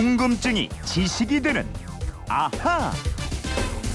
궁금증이 지식이 되는 아하.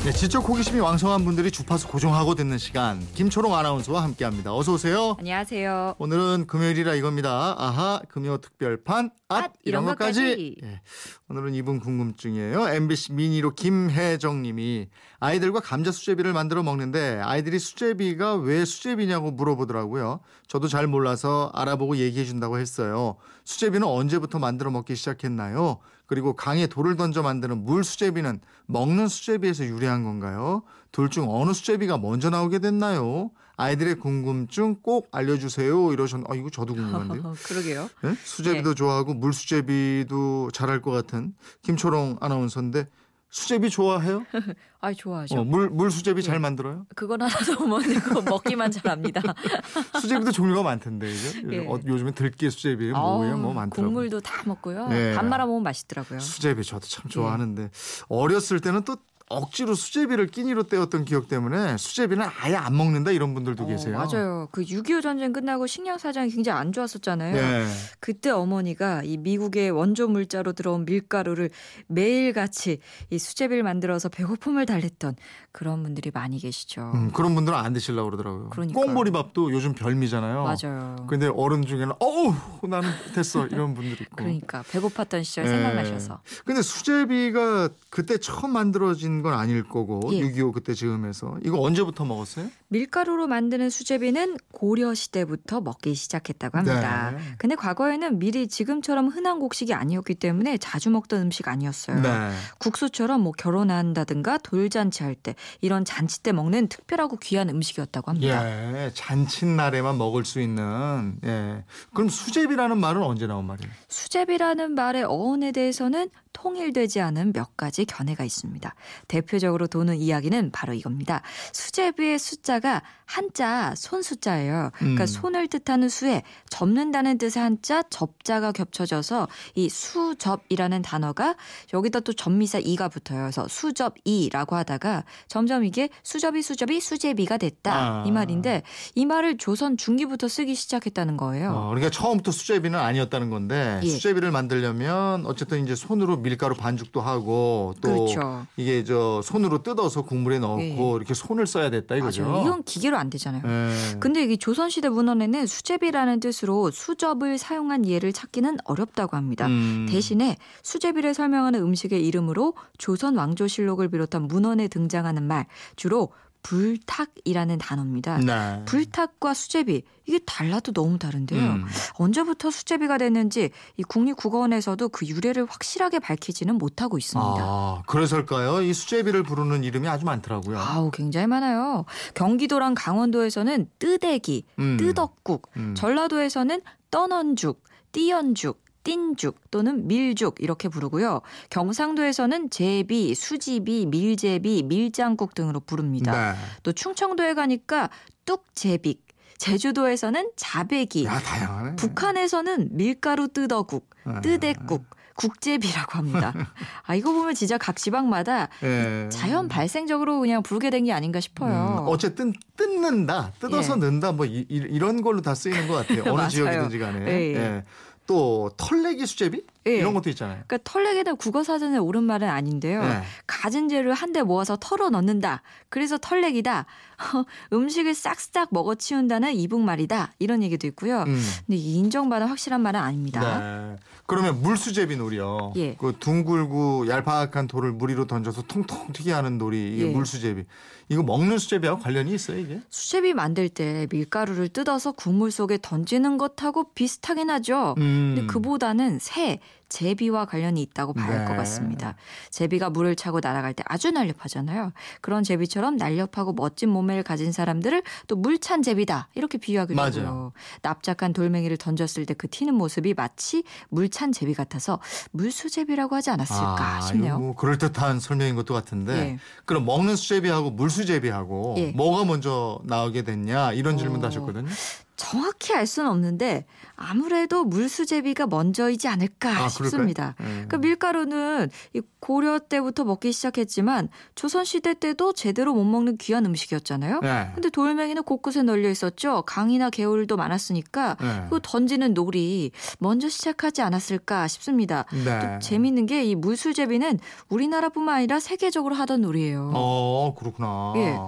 네, 지적 호기심이 왕성한 분들이 주파수 고정하고 듣는 시간 김초롱 아나운서와 함께합니다. 어서 오세요. 안녕하세요. 오늘은 금요일이라 이겁니다. 아하 금요 특별판 앗, 앗, 이런 이런 것까지. 예, 오늘은 이분 궁금증이에요. MBC 미니로 김혜정님이 아이들과 감자 수제비를 만들어 먹는데 아이들이 수제비가 왜 수제비냐고 물어보더라고요. 저도 잘 몰라서 알아보고 얘기해 준다고 했어요. 수제비는 언제부터 만들어 먹기 시작했나요? 그리고 강에 돌을 던져 만드는 물 수제비는 먹는 수제비에서 유래한 건가요? 둘 중 어느 수제비가 먼저 나오게 됐나요? 아이들의 궁금증 꼭 알려주세요. 이러셨. 아 이거 저도 궁금한데요. 그러게요. 네? 수제비도 좋아하고 물 수제비도 잘할 것 같은 김초롱 아나운서인데 수제비 좋아해요? 아, 좋아하죠. 어, 물 물 수제비 네. 잘 만들어요? 그건 하나도 못 내고 먹기만 잘합니다. 수제비도 종류가 많던데 이제 예. 어, 요즘에 들깨 수제비 뭐예요? 뭐 많더라고요. 국물도 다 먹고요. 네. 밥 말아 먹으면 맛있더라고요. 수제비 저도 참 예. 좋아하는데 어렸을 때는 또 억지로 수제비를 끼니로 때웠던 기억 때문에 수제비는 아예 안 먹는다 이런 분들도 어, 계세요. 맞아요. 그 6.25 전쟁 끝나고 식량 사정이 굉장히 안 좋았었잖아요. 네. 그때 어머니가 이 미국의 원조 물자로 들어온 밀가루를 매일같이 이 수제비를 만들어서 배고픔을 달랬던 그런 분들이 많이 계시죠. 음, 그런 분들은 안 드시려고 그러더라고요. 그러니까요. 꽁보리밥도 요즘 별미잖아요. 맞아요. 근데 어른 중에는 어우 나는 됐어 이런 분들 있고. 그러니까 배고팠던 시절 네. 생각나셔서. 근데 수제비가 그때 처음 만들어진 건 아닐 거고 예. 6.25 그때 즈음에서 이거 언제부터 먹었어요? 밀가루로 만드는 수제비는 고려 시대부터 먹기 시작했다고 합니다. 네. 근데 과거에는 밀이 지금처럼 흔한 곡식이 아니었기 때문에 자주 먹던 음식 아니었어요. 네. 국수처럼 뭐 결혼한다든가 돌잔치 할 때 이런 잔치 때 먹는 특별하고 귀한 음식이었다고 합니다. 예, 잔칫날에만 먹을 수 있는 예. 그럼 수제비라는 말은 언제 나온 말이에요? 수제비라는 말의 어원에 대해서는 통일되지 않은 몇 가지 견해가 있습니다. 대표적으로 도는 이야기는 바로 이겁니다. 수제비의 숫자가 한자 손 숫자예요. 그러니까 음. 손을 뜻하는 수에 접는다는 뜻의 한자 접자가 겹쳐져서 이 수접이라는 단어가 여기다 또 접미사 이가 붙어요. 그래서 수접이라고 하다가 점점 이게 수접이 수접이 수제비가 됐다 아. 이 말인데 이 말을 조선 중기부터 쓰기 시작했다는 거예요. 어, 그러니까 처음부터 수제비는 아니었다는 건데 예. 수제비를 만들려면 어쨌든 이제 손으로 밀가루 반죽도 하고 또 그렇죠. 이게 저 손으로 뜯어서 국물에 넣고 예. 이렇게 손을 써야 됐다 이거죠. 맞아요. 이건 기계로 안 되잖아요. 예. 근데 이 조선시대 문헌에는 수제비라는 뜻으로 수접을 사용한 예를 찾기는 어렵다고 합니다. 음. 대신에 수제비를 설명하는 음식의 이름으로 조선 왕조실록을 비롯한 문헌에 등장하는 말 주로 불탁이라는 단어입니다. 네. 불탁과 수제비 이게 달라도 너무 다른데요. 음. 언제부터 수제비가 됐는지 이 국립국어원에서도 그 유래를 확실하게 밝히지는 못하고 있습니다. 아, 그래서일까요? 이 수제비를 부르는 이름이 아주 많더라고요. 아우 굉장히 많아요. 경기도랑 강원도에서는 뜨대기, 음. 뜨덕국, 음. 전라도에서는 떠넌죽, 띠연죽, 띵죽 또는 밀죽 이렇게 부르고요. 경상도에서는 제비, 수지비, 밀제비, 밀장국 등으로 부릅니다. 네. 또 충청도에 가니까 뚝제빅, 제주도에서는 자배기, 야, 다양하네. 북한에서는 밀가루 뜨더국, 네. 뜨대국, 국제비라고 합니다. 아 이거 보면 진짜 각 지방마다 예. 자연 발생적으로 그냥 부르게 된 게 아닌가 싶어요. 음, 어쨌든 뜯는다, 뜯어서 예. 넣는다, 뭐 이, 런 걸로 다 쓰이는 것 같아요. 어느. 지역이든지 간에. 예, 예. 예. 또 털내기 수제비 예. 이런 것도 있잖아요. 그러니까 털레기는 국어 사전에 옳은 말은 아닌데요. 예. 가진 재료를 한데 모아서 털어 넣는다. 그래서 털레기다. 음식을 싹싹 먹어치운다는 이북말이다. 이런 얘기도 있고요. 음. 근데 이 인정받은 확실한 말은 아닙니다. 네. 그러면 물수제비 놀이요. 예. 그 둥글고 얄팍한 돌을 물 위로 던져서 통통 튀게 하는 놀이 이게 예. 물수제비. 이거 먹는 수제비하고 관련이 있어요 이게? 수제비 만들 때 밀가루를 뜯어서 국물 속에 던지는 것하고 비슷하긴 하죠. 음. 근데 그보다는 새, 제비와 관련이 있다고 봐야 할것 네. 같습니다. 제비가 물을 차고 날아갈 때 아주 날렵하잖아요. 그런 제비처럼 날렵하고 멋진 몸매를 가진 사람들을 또 물찬 제비다 이렇게 비유하기도 맞아요. 하고요. 납작한 돌멩이를 던졌을 때 그 튀는 모습이 마치 물찬 제비 같아서 물수제비라고 하지 않았을까 아, 싶네요. 뭐 그럴 듯한 설명인 것도 같은데. 예. 그럼 먹는 수제비하고 물수제비하고 예. 뭐가 먼저 나오게 됐냐 이런 질문도 어. 하셨거든요. 정확히 알 수는 없는데 아무래도 물수제비가 먼저이지 않을까 아, 싶습니다. 예. 그러니까 밀가루는 이 고려 때부터 먹기 시작했지만 조선 시대 때도 제대로 못 먹는 귀한 음식이었잖아요. 네. 근데 돌멩이는 곳곳에 널려 있었죠. 강이나 개울도 많았으니까 네. 그 던지는 놀이 먼저 시작하지 않았을까 싶습니다. 네. 또 재밌는 게 이 물수제비는 우리나라뿐만 아니라 세계적으로 하던 놀이예요. 어, 그렇구나. 예.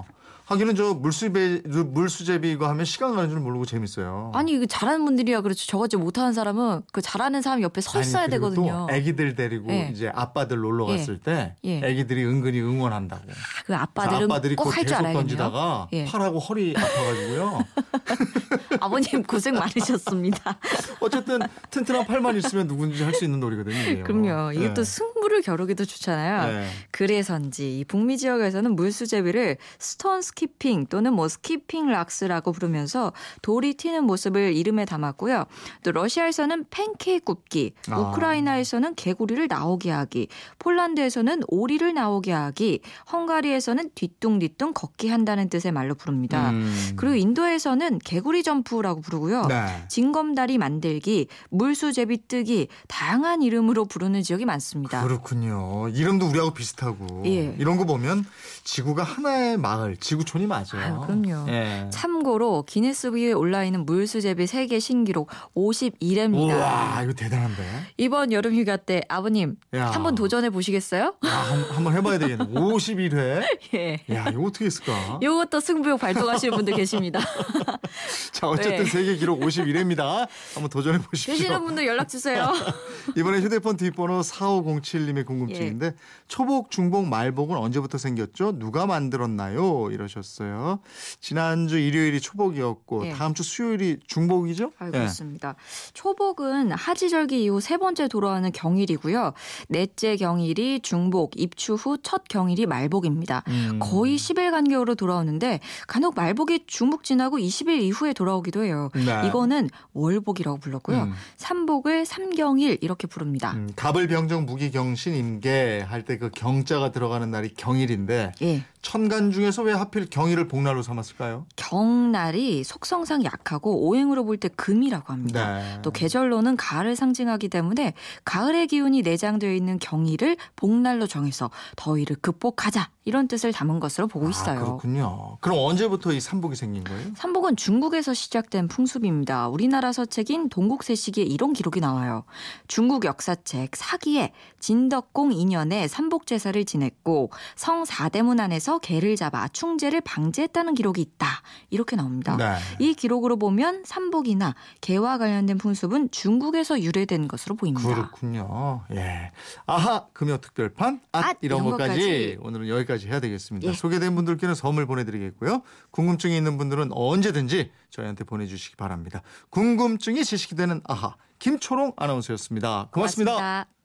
하기는 저 물수제비, 물수제비 이거 하면 시간 가는 줄 모르고 재밌어요. 아니 이거 잘하는 분들이야 그렇죠. 저같이 못하는 사람은 그 잘하는 사람 옆에 서 있어야 아니, 되거든요. 또 애기들 데리고 예. 이제 아빠들 놀러 예. 갔을 때 예. 애기들이 은근히 응원한다고. 그 그래서 아빠들은 아빠들이 꼭 그거 할줄 계속 알아야겠네요. 던지다가 예. 팔하고 허리 아파가지고요. 아버님 고생 많으셨습니다. 어쨌든 튼튼한 팔만 있으면 누구든지 할 수 있는 놀이거든요. 그럼요. 이게 예. 또 승부를 겨루기도 좋잖아요. 예. 그래서인지 이 북미 지역에서는 물수제비를 stone skipping 또는 뭐 skipping rocks라고 부르면서 돌이 튀는 모습을 이름에 담았고요. 또 러시아에서는 팬케이크 굽기, 아. 우크라이나에서는 개구리를 나오게 하기, 폴란드에서는 오리를 나오게 하기, 헝가리에서는 뒤뚱뒤뚱 걷기 한다는 뜻의 말로 부릅니다. 음. 그리고 인도에서는 개구리 점프 라고 부르고요. 네. 징검다리 만들기, 물수제비 뜨기 다양한 이름으로 부르는 지역이 많습니다. 그렇군요. 이름도 우리하고 비슷하고 예. 이런 거 보면 지구가 하나의 마을, 지구촌이 맞아요. 아유, 그럼요. 예. 참고로 기네스북에 올라 있는 물수제비 세계 신기록 51회입니다. 우와, 이거 대단한데. 이번 여름 휴가 때 아버님 야. 한번 도전해 보시겠어요? 야, 한, 한번 해봐야 되겠네. 51회. 예. 야, 이거 어떻게 했을까? 요것도 승부욕 발동하시는 분들 계십니다. 자, 어쨌든 네. 세계 기록 51회입니다. 한번 도전해 보십시오. 되시는 분들 연락 주세요. 이번에 휴대폰 뒷번호 4507님의 궁금증인데 예. 초복, 중복, 말복은 언제부터 생겼죠? 누가 만들었나요? 이러셨어요. 지난주 일요일이 초복이었고 예. 다음 주 수요일이 중복이죠? 아, 예. 초복은 하지절기 이후 세 번째 돌아오는 경일이고요. 넷째 경일이 중복, 입추 후 첫 경일이 말복입니다. 음. 거의 10일 간격으로 돌아오는데 간혹 말복이 중복 지나고 20일 이후에 돌아오기 도 해요. 네. 이거는 월복이라고 불렀고요. 음. 삼복을 삼경일 이렇게 부릅니다. 음, 갑을 병정 무기 경신 임계 할 때 그 경자가 들어가는 날이 경일인데 예. 천간 중에서 왜 하필 경일을 복날로 삼았을까요? 경날이 속성상 약하고 오행으로 볼 때 금이라고 합니다. 네. 또 계절로는 가을을 상징하기 때문에 가을의 기운이 내장되어 있는 경일을 복날로 정해서 더위를 극복하자 이런 뜻을 담은 것으로 보고 아, 있어요. 그렇군요. 그럼 언제부터 이 삼복이 생긴 거예요? 삼복은 중국에서 시작된 풍습입니다. 우리나라 서책인 동국세식에 이런 기록이 나와요. 중국 역사책 사기에 진덕공 2년에 삼복 제사를 지냈고 성 사대문 안에서 개를 잡아 충제를 방지했다는 기록이 있다. 이렇게 나옵니다. 네. 이 기록으로 보면 삼복이나 개와 관련된 풍습은 중국에서 유래된 것으로 보입니다. 그렇군요. 예. 아하 금요 특별판 앗, 앗, 이런 이런 것까지 것까지. 오늘은 여기까지 해야 되겠습니다. 예. 소개된 분들께는 선물 보내드리겠고요. 궁금증이 있는 분들은 언제든지 저희한테 보내주시기 바랍니다. 궁금증이 지식이 되는 아하 김초롱 아나운서였습니다 고맙습니다. 고맙습니다.